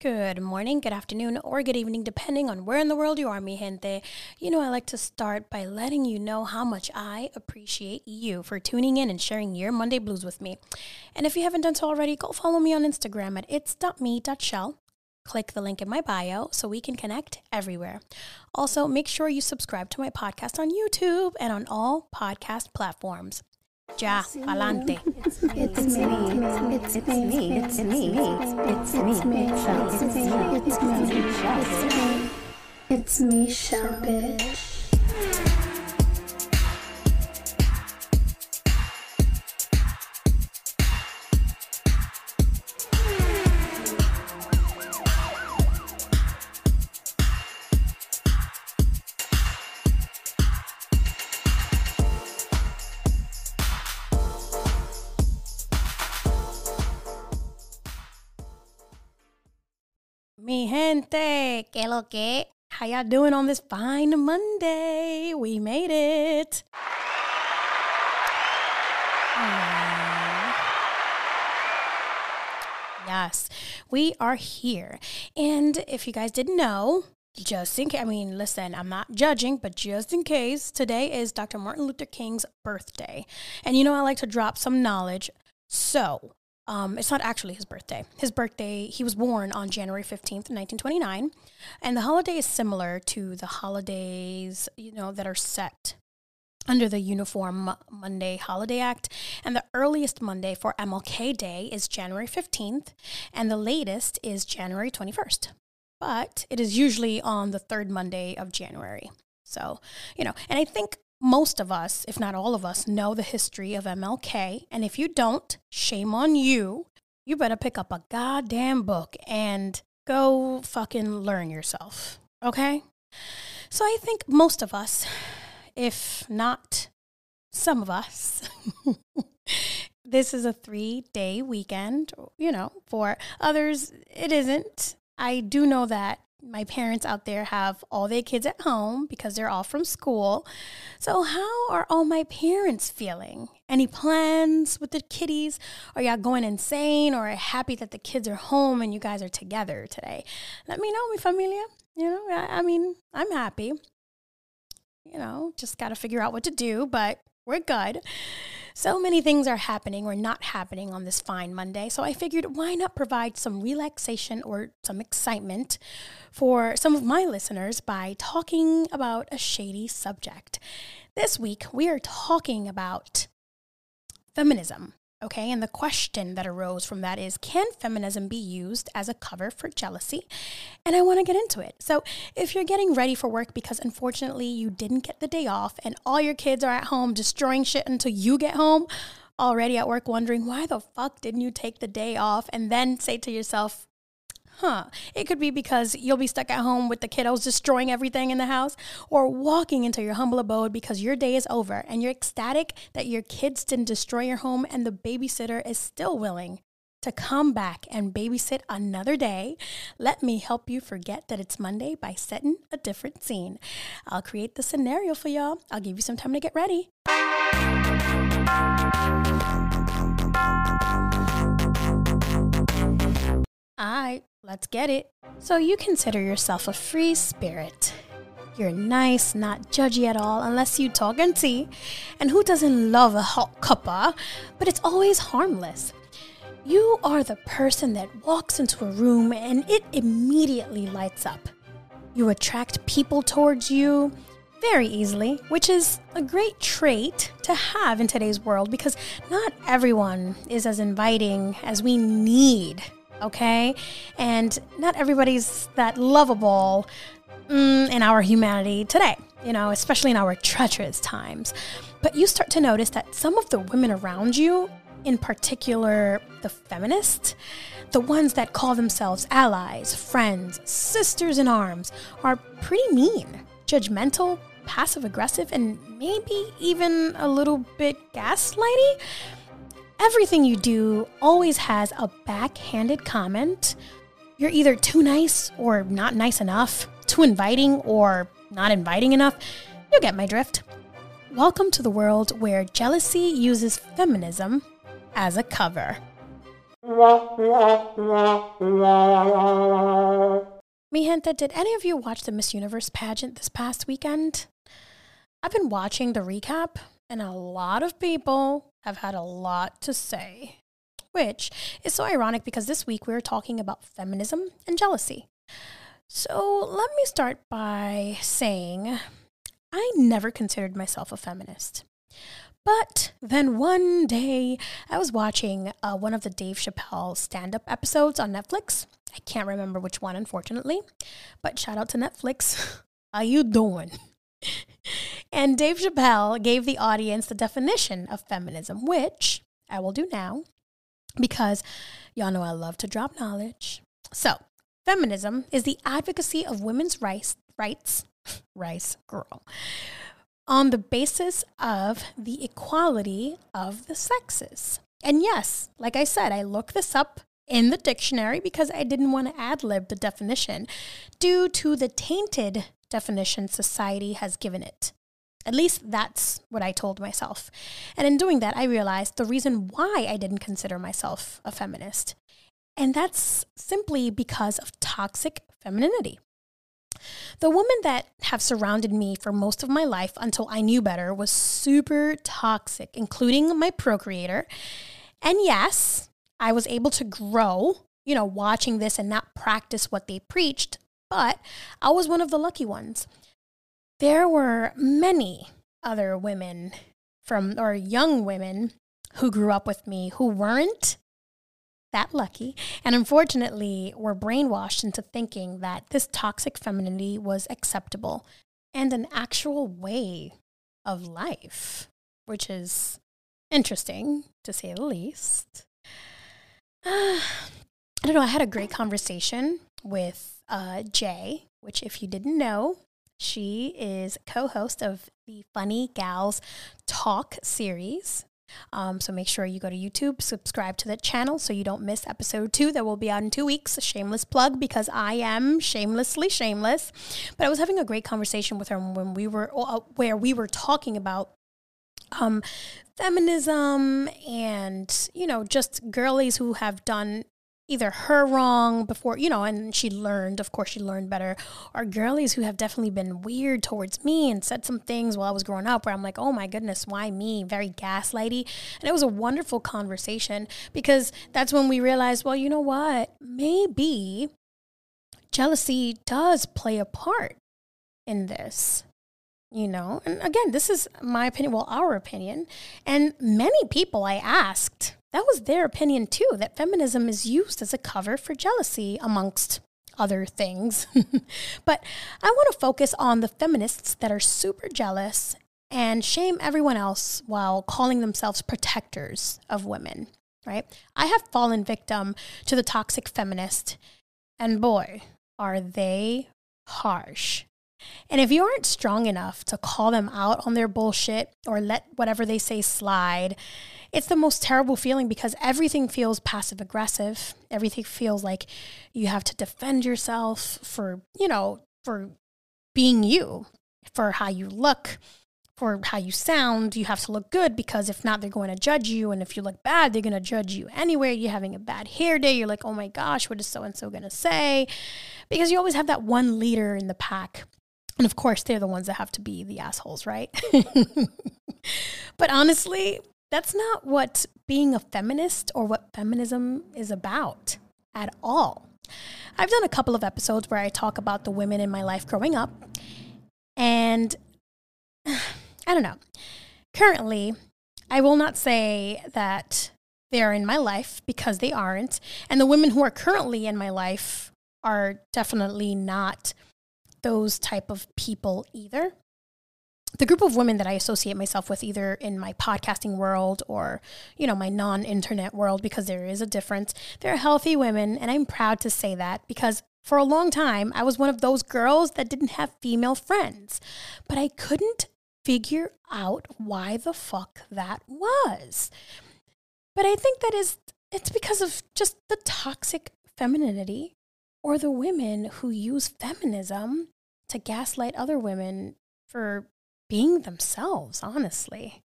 Good morning, good afternoon, or good evening, depending on where in the world you are, mi gente. You know, I like to start by letting you know how much I appreciate you for tuning in and sharing your Monday blues with me. And if you haven't done so already, go follow me on Instagram at its.me.shell. Click the link in my bio so we can connect everywhere. Also, make sure you subscribe to my podcast on YouTube and on all podcast platforms. Ya, pa'lante. It's me. It's me. It's me. It's me. It's me. It's me. It's me. It's me, Shell bitch. Mi gente, que lo que? How y'all doing on this fine Monday? We made it. Yes, we are here. And if you guys didn't know, just in case, I mean, listen, I'm not judging, but just in case, today is Dr. Martin Luther King's birthday. And you know, I like to drop some knowledge. So, um, it's not actually his birthday. His birthday, he was born on January 15th, 1929. And the holiday is similar to the holidays, you know, that are set under the Uniform Monday Holiday Act. And the earliest Monday for MLK Day is January 15th, and the latest is January 21st. But it is usually on the third Monday of January. So, you know, and I think most of us, if not all of us, know the history of MLK. And if you don't, shame on you. You better pick up a goddamn book and go fucking learn yourself. Okay? So I think most of us, if not some of us, this is a three day weekend. You know, for others, it isn't. I do know that my parents out there have all their kids at home because they're all from school. So, how are all my parents feeling? Any plans with the kiddies? Are y'all going insane or happy that the kids are home and you guys are together today? Let me know, mi familia. You know, I, I mean, I'm happy. You know, just got to figure out what to do, but we're good. So many things are happening or not happening on this fine Monday. So I figured why not provide some relaxation or some excitement for some of my listeners by talking about a shady subject. This week, we are talking about feminism. Okay, and the question that arose from that is Can feminism be used as a cover for jealousy? And I want to get into it. So, if you're getting ready for work because unfortunately you didn't get the day off and all your kids are at home destroying shit until you get home, already at work wondering why the fuck didn't you take the day off and then say to yourself, Huh. It could be because you'll be stuck at home with the kiddos destroying everything in the house, or walking into your humble abode because your day is over and you're ecstatic that your kids didn't destroy your home and the babysitter is still willing to come back and babysit another day. Let me help you forget that it's Monday by setting a different scene. I'll create the scenario for y'all. I'll give you some time to get ready. All right, let's get it. So, you consider yourself a free spirit. You're nice, not judgy at all, unless you talk and tea. And who doesn't love a hot cuppa? But it's always harmless. You are the person that walks into a room and it immediately lights up. You attract people towards you very easily, which is a great trait to have in today's world because not everyone is as inviting as we need okay? And not everybody's that lovable mm, in our humanity today, you know, especially in our treacherous times. But you start to notice that some of the women around you, in particular the feminists, the ones that call themselves allies, friends, sisters in arms, are pretty mean, judgmental, passive aggressive, and maybe even a little bit gaslighty everything you do always has a backhanded comment. You're either too nice or not nice enough, too inviting or not inviting enough. You get my drift. Welcome to the world where jealousy uses feminism as a cover. Mi gente, did any of you watch the Miss Universe pageant this past weekend? I've been watching the recap, and a lot of people have had a lot to say. Which is so ironic because this week we are talking about feminism and jealousy. So let me start by saying I never considered myself a feminist. But then one day I was watching uh, one of the Dave Chappelle stand up episodes on Netflix. I can't remember which one, unfortunately. But shout out to Netflix. How you doing? And Dave Chappelle gave the audience the definition of feminism, which I will do now because y'all know I love to drop knowledge. So, feminism is the advocacy of women's rights, rights, rice girl, on the basis of the equality of the sexes. And yes, like I said, I looked this up in the dictionary because I didn't want to ad lib the definition due to the tainted definition society has given it. At least that's what I told myself. And in doing that, I realized the reason why I didn't consider myself a feminist. And that's simply because of toxic femininity. The women that have surrounded me for most of my life until I knew better was super toxic, including my procreator. And yes, I was able to grow, you know, watching this and not practice what they preached, but I was one of the lucky ones. There were many other women from, or young women who grew up with me who weren't that lucky and unfortunately were brainwashed into thinking that this toxic femininity was acceptable and an actual way of life, which is interesting to say the least. I don't know. I had a great conversation with uh, Jay, which, if you didn't know, she is co host of the Funny Gals Talk series. Um, so make sure you go to YouTube, subscribe to the channel so you don't miss episode two that will be out in two weeks. Shameless plug because I am shamelessly shameless. But I was having a great conversation with her when we were uh, where we were talking about um, feminism and you know just girlies who have done either her wrong before, you know, and she learned, of course, she learned better, or girlies who have definitely been weird towards me and said some things while I was growing up where I'm like, oh my goodness, why me? Very gaslighty. And it was a wonderful conversation because that's when we realized, well, you know what? Maybe jealousy does play a part in this you know and again this is my opinion well our opinion and many people i asked that was their opinion too that feminism is used as a cover for jealousy amongst other things. but I want to focus on the feminists that are super jealous and shame everyone else while calling themselves protectors of women, right? I have fallen victim to the toxic feminist, and boy, are they harsh. And if you aren't strong enough to call them out on their bullshit or let whatever they say slide, it's the most terrible feeling because everything feels passive aggressive. Everything feels like you have to defend yourself for, you know, for being you, for how you look, for how you sound. You have to look good because if not, they're going to judge you. And if you look bad, they're going to judge you anyway. You're having a bad hair day. You're like, oh my gosh, what is so and so going to say? Because you always have that one leader in the pack. And of course, they're the ones that have to be the assholes, right? but honestly, that's not what being a feminist or what feminism is about at all. I've done a couple of episodes where I talk about the women in my life growing up. And I don't know. Currently, I will not say that they're in my life because they aren't. And the women who are currently in my life are definitely not those type of people either the group of women that I associate myself with, either in my podcasting world or, you know, my non internet world, because there is a difference, they're healthy women. And I'm proud to say that because for a long time, I was one of those girls that didn't have female friends. But I couldn't figure out why the fuck that was. But I think that is, it's because of just the toxic femininity or the women who use feminism to gaslight other women for being themselves, honestly.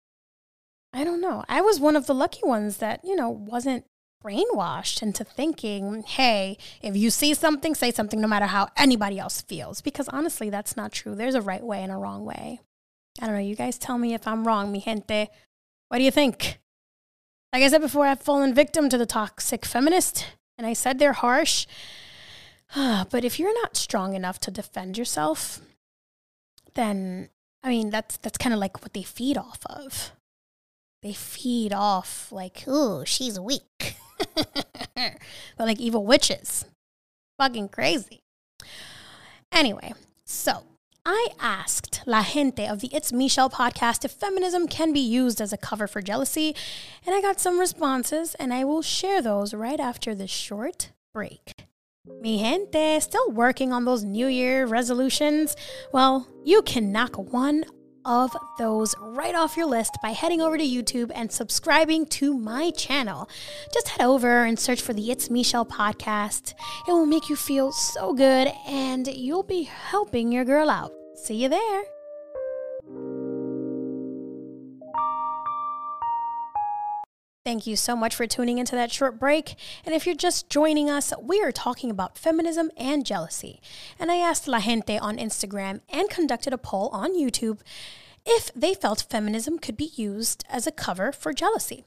I don't know. I was one of the lucky ones that, you know, wasn't brainwashed into thinking, hey, if you see something, say something no matter how anybody else feels. Because honestly, that's not true. There's a right way and a wrong way. I don't know. You guys tell me if I'm wrong, mi gente. What do you think? Like I said before, I've fallen victim to the toxic feminist, and I said they're harsh. but if you're not strong enough to defend yourself, then I mean that's that's kind of like what they feed off of. They feed off like, oh, she's weak. They're like evil witches. Fucking crazy. Anyway, so I asked La Gente of the It's Me, Shell podcast if feminism can be used as a cover for jealousy, and I got some responses, and I will share those right after this short break. Mi gente, still working on those New Year resolutions? Well, you can knock one of those right off your list by heading over to YouTube and subscribing to my channel. Just head over and search for the It's Me, Shell podcast. It will make you feel so good and you'll be helping your girl out. See you there. Thank you so much for tuning into that short break. And if you're just joining us, we are talking about feminism and jealousy. And I asked La Gente on Instagram and conducted a poll on YouTube if they felt feminism could be used as a cover for jealousy.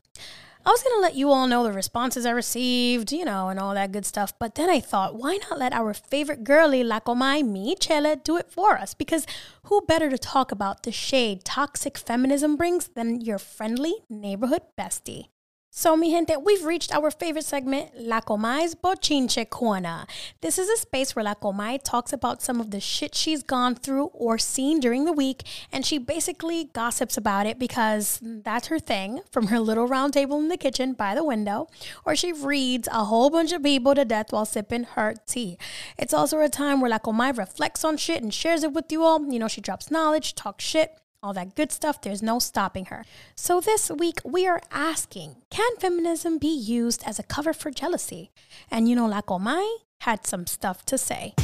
I was going to let you all know the responses I received, you know, and all that good stuff. But then I thought, why not let our favorite girly, me, Chela, do it for us? Because who better to talk about the shade toxic feminism brings than your friendly neighborhood bestie? So, mi gente, we've reached our favorite segment, La Comay's Bochinche Corner. This is a space where La Comay talks about some of the shit she's gone through or seen during the week, and she basically gossips about it because that's her thing from her little round table in the kitchen by the window, or she reads a whole bunch of people to death while sipping her tea. It's also a time where La Comay reflects on shit and shares it with you all. You know, she drops knowledge, talks shit, all that good stuff. There's no stopping her. So this week we are asking, can feminism be used as a cover for jealousy? And you know, La Comay had some stuff to say.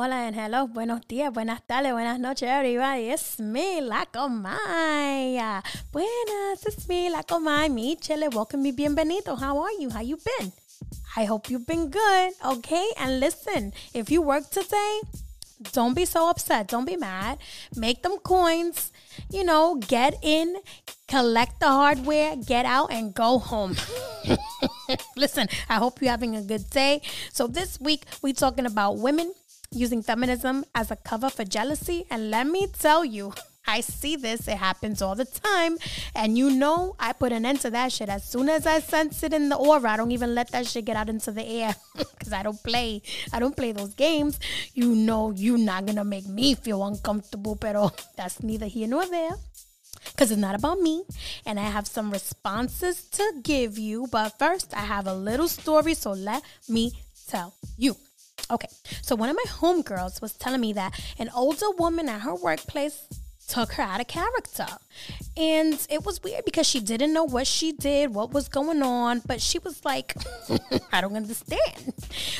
Hola and hello, buenos días, buenas tardes, buenas noches, everybody. It's me, La Comay. Buenas, it's me, La Comay. Mi chile, welcome me, bienvenido. How are you? How you been? I hope you've been good, okay? And listen, if you work today, don't be so upset. Don't be mad. Make them coins. You know, get in, collect the hardware, get out, and go home. Listen, I hope you're having a good day. So this week we're talking about women using feminism as a cover for jealousy. And let me tell you, I see this. It happens all the time. And you know, I put an end to that shit. As soon as I sense it in the aura, I don't even let that shit get out into the air because I don't play. I don't play those games. You know, you're not going to make me feel uncomfortable, pero that's neither here nor there because it's not about me. And I have some responses to give you. But first, I have a little story. So let me tell you. Okay, so one of my homegirls was telling me that an older woman at her workplace took her out of character. And it was weird because she didn't know what she did, what was going on, but she was like, I don't understand.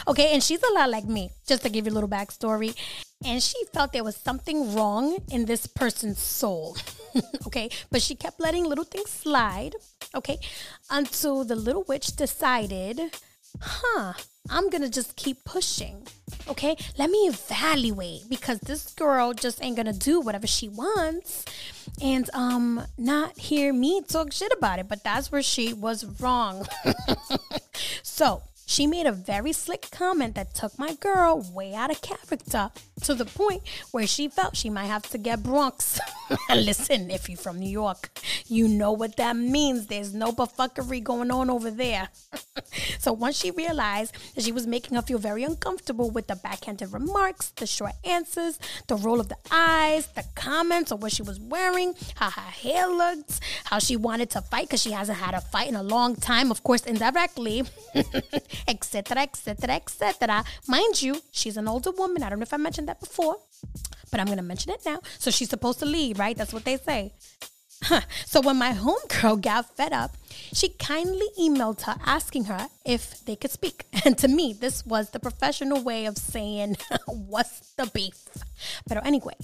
Okay, and she's a lot like me, just to give you a little backstory. And she felt there was something wrong in this person's soul. okay, but she kept letting little things slide. Okay, until the little witch decided, huh, I'm gonna just keep pushing. Okay, let me evaluate because this girl just ain't gonna do whatever she wants and um not hear me talk shit about it. But that's where she was wrong. so she made a very slick comment that took my girl way out of character to the point where she felt she might have to get Bronx. Listen, if you're from New York, you know what that means. There's no buffoonery going on over there. so once she realized that she was making her feel very uncomfortable with the backhanded remarks, the short answers, the roll of the eyes, the comments on what she was wearing, how her hair looked, how she wanted to fight because she hasn't had a fight in a long time, of course, indirectly etc., etc., etc. Mind you, she's an older woman. I don't know if I mentioned that before, but I'm going to mention it now. So she's supposed to leave, right? That's what they say. so when my homegirl got fed up, she kindly emailed her asking her if they could speak. And to me, this was the professional way of saying, What's the beef? But anyway,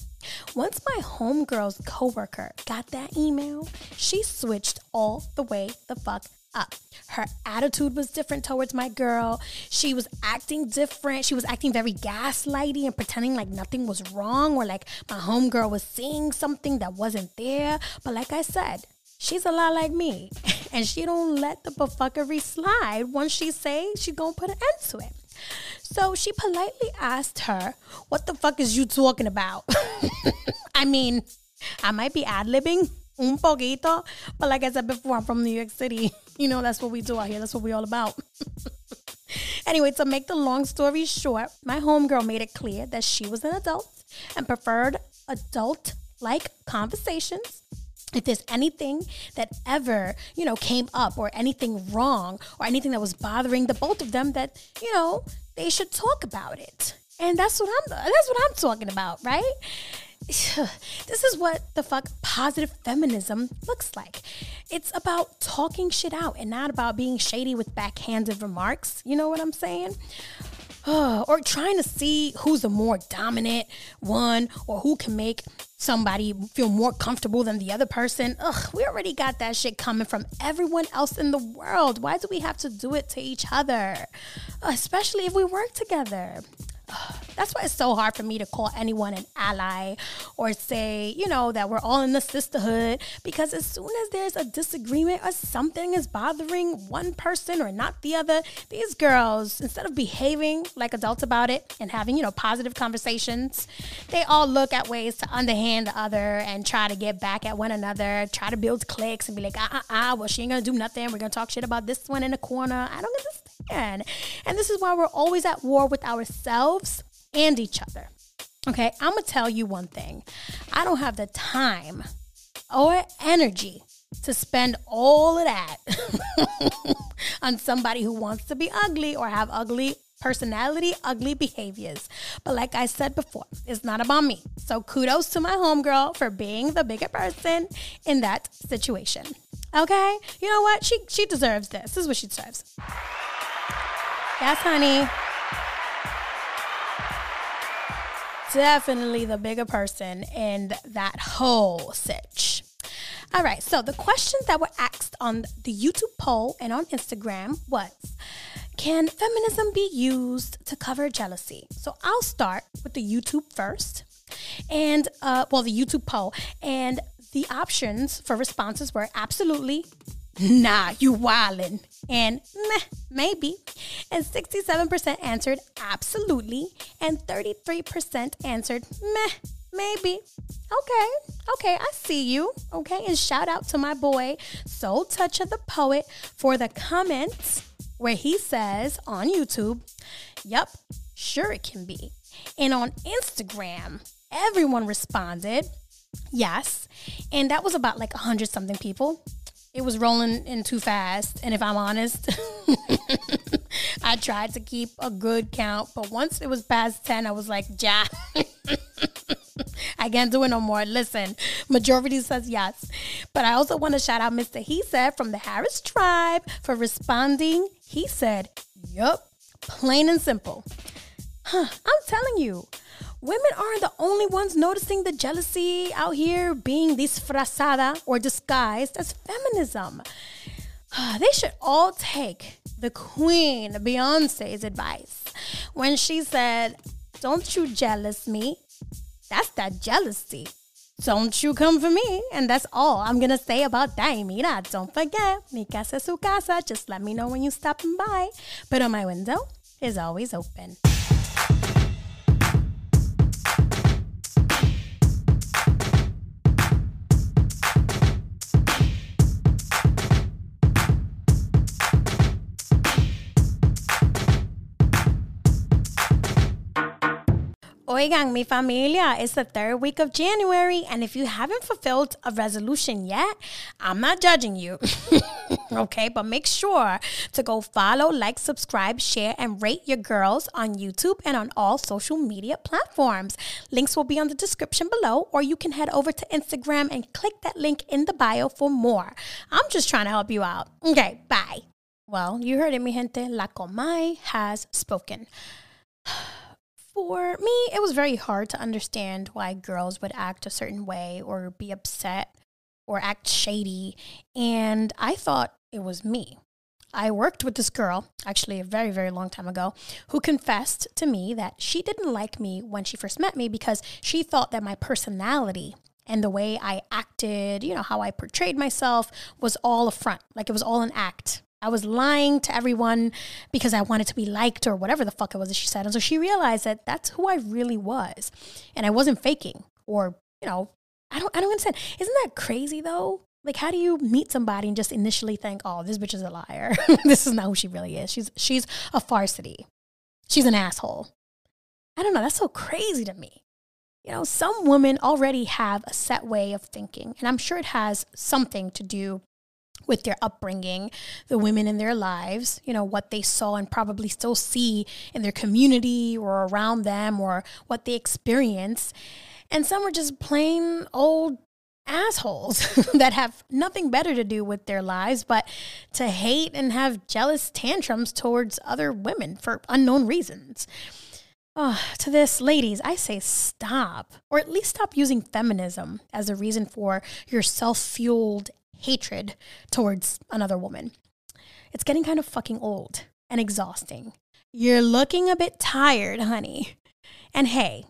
once my homegirl's coworker got that email, she switched all the way the fuck up. Her attitude was different towards my girl. She was acting different. She was acting very gaslighty and pretending like nothing was wrong or like my homegirl was seeing something that wasn't there. But like I said, she's a lot like me. And she don't let the bufuckery slide once she say she gonna put an end to it. So she politely asked her, What the fuck is you talking about? I mean, I might be ad libbing un poquito, but like I said before, I'm from New York City. You know, that's what we do out here. That's what we all about. anyway, to make the long story short, my homegirl made it clear that she was an adult and preferred adult like conversations if there's anything that ever you know came up or anything wrong or anything that was bothering the both of them that you know they should talk about it and that's what i'm that's what i'm talking about right this is what the fuck positive feminism looks like. It's about talking shit out and not about being shady with backhanded remarks. You know what I'm saying? or trying to see who's the more dominant one or who can make somebody feel more comfortable than the other person. Ugh, we already got that shit coming from everyone else in the world. Why do we have to do it to each other? Especially if we work together. That's why it's so hard for me to call anyone an ally or say, you know, that we're all in the sisterhood. Because as soon as there's a disagreement or something is bothering one person or not the other, these girls, instead of behaving like adults about it and having, you know, positive conversations, they all look at ways to underhand the other and try to get back at one another, try to build cliques and be like, ah, ah, ah, well, she ain't gonna do nothing. We're gonna talk shit about this one in the corner. I don't understand. And this is why we're always at war with ourselves and each other. Okay, I'm gonna tell you one thing I don't have the time or energy to spend all of that on somebody who wants to be ugly or have ugly personality, ugly behaviors. But like I said before, it's not about me. So kudos to my homegirl for being the bigger person in that situation. Okay? You know what? She she deserves this. This is what she deserves. Yes, honey. Definitely the bigger person in that whole sitch. All right, so the questions that were asked on the YouTube poll and on Instagram was Can feminism be used to cover jealousy? So I'll start with the YouTube first. And, uh, well, the YouTube poll. And the options for responses were absolutely, nah, you wildin', and meh, maybe. And 67% answered absolutely, and 33% answered meh, maybe. Okay, okay, I see you. Okay, and shout out to my boy, Soul Touch of the Poet, for the comments where he says on YouTube, Yep, sure it can be. And on Instagram, everyone responded, Yes. And that was about like a hundred something people it was rolling in too fast. And if I'm honest, I tried to keep a good count. But once it was past 10, I was like, ja. I can't do it no more. Listen, majority says yes. But I also want to shout out Mr. He said from the Harris tribe for responding. He said, Yup, plain and simple. I'm telling you, women aren't the only ones noticing the jealousy out here being disfrazada or disguised as feminism. They should all take the queen, Beyonce's advice when she said, Don't you jealous me? That's that jealousy. Don't you come for me. And that's all I'm going to say about that. Mira, don't forget, mi casa es su casa. Just let me know when you're stopping by. But my window is always open. Oigan, mi familia, it's the third week of January, and if you haven't fulfilled a resolution yet, I'm not judging you. okay, but make sure to go follow, like, subscribe, share, and rate your girls on YouTube and on all social media platforms. Links will be on the description below, or you can head over to Instagram and click that link in the bio for more. I'm just trying to help you out. Okay, bye. Well, you heard it, mi gente. La Comay has spoken. For me, it was very hard to understand why girls would act a certain way or be upset or act shady. And I thought it was me. I worked with this girl, actually a very, very long time ago, who confessed to me that she didn't like me when she first met me because she thought that my personality and the way I acted, you know, how I portrayed myself was all a front, like it was all an act. I was lying to everyone because I wanted to be liked or whatever the fuck it was that she said. And so she realized that that's who I really was. And I wasn't faking or, you know, I don't I don't understand. Isn't that crazy though? Like how do you meet somebody and just initially think, "Oh, this bitch is a liar. this is not who she really is. She's she's a farsity. She's an asshole." I don't know, that's so crazy to me. You know, some women already have a set way of thinking, and I'm sure it has something to do with their upbringing, the women in their lives, you know, what they saw and probably still see in their community or around them or what they experience. And some are just plain old assholes that have nothing better to do with their lives but to hate and have jealous tantrums towards other women for unknown reasons. Oh, to this, ladies, I say stop, or at least stop using feminism as a reason for your self fueled hatred towards another woman. It's getting kind of fucking old and exhausting. You're looking a bit tired, honey. And hey,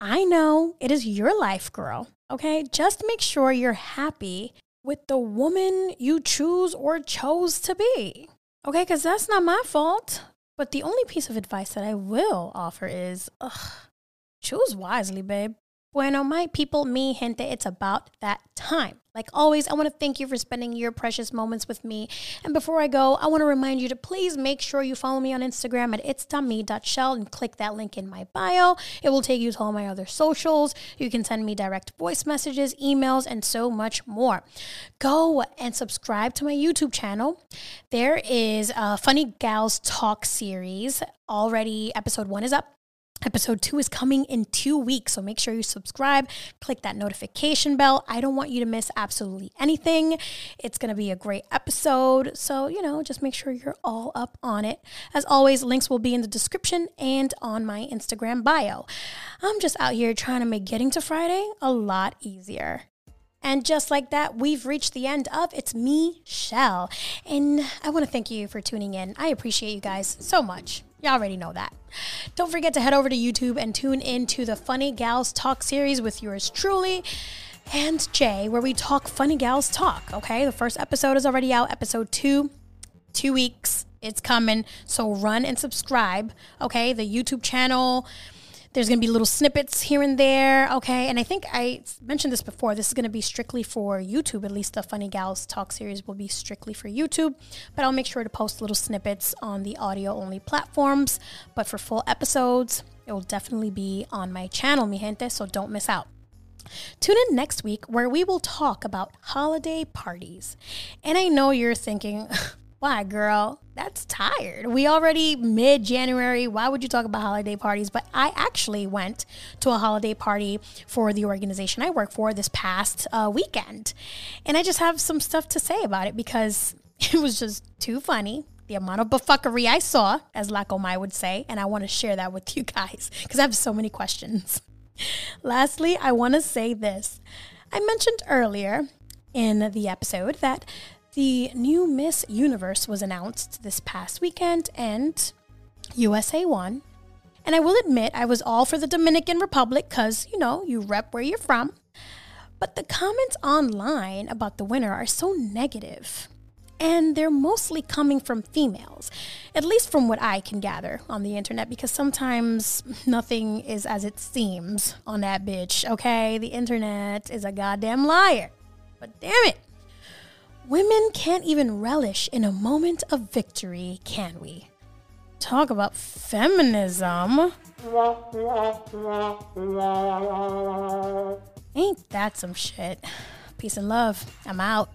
I know it is your life, girl, okay? Just make sure you're happy with the woman you choose or chose to be, okay? Because that's not my fault. But the only piece of advice that I will offer is ugh, choose wisely, babe. Bueno, my people, me, gente, it's about that time. Like always, I want to thank you for spending your precious moments with me. And before I go, I want to remind you to please make sure you follow me on Instagram at its.me.shell and click that link in my bio. It will take you to all my other socials. You can send me direct voice messages, emails, and so much more. Go and subscribe to my YouTube channel. There is a Funny Gals Talk series. Already, episode one is up. Episode two is coming in two weeks, so make sure you subscribe, click that notification bell. I don't want you to miss absolutely anything. It's going to be a great episode, so you know, just make sure you're all up on it. As always, links will be in the description and on my Instagram bio. I'm just out here trying to make getting to Friday a lot easier. And just like that, we've reached the end of It's Me, Shell. And I want to thank you for tuning in. I appreciate you guys so much. Y'all already know that. Don't forget to head over to YouTube and tune in to the Funny Gals Talk series with yours truly and Jay, where we talk Funny Gals Talk. Okay, the first episode is already out, episode two, two weeks. It's coming. So run and subscribe. Okay, the YouTube channel there's going to be little snippets here and there, okay? And I think I mentioned this before. This is going to be strictly for YouTube. At least the Funny Gals Talk series will be strictly for YouTube. But I'll make sure to post little snippets on the audio only platforms. But for full episodes, it will definitely be on my channel, mi gente, so don't miss out. Tune in next week where we will talk about holiday parties. And I know you're thinking, why, girl? That's tired. We already mid January. Why would you talk about holiday parties? But I actually went to a holiday party for the organization I work for this past uh, weekend. And I just have some stuff to say about it because it was just too funny. The amount of buffookery I saw, as La Comay would say, and I want to share that with you guys because I have so many questions. Lastly, I want to say this. I mentioned earlier in the episode that the new Miss Universe was announced this past weekend and USA won. And I will admit, I was all for the Dominican Republic because, you know, you rep where you're from. But the comments online about the winner are so negative, And they're mostly coming from females, at least from what I can gather on the internet, because sometimes nothing is as it seems on that bitch, okay? The internet is a goddamn liar. But damn it, Women can't even relish in a moment of victory, can we? talk about feminism. Ain't that some shit? Peace and love. I'm out.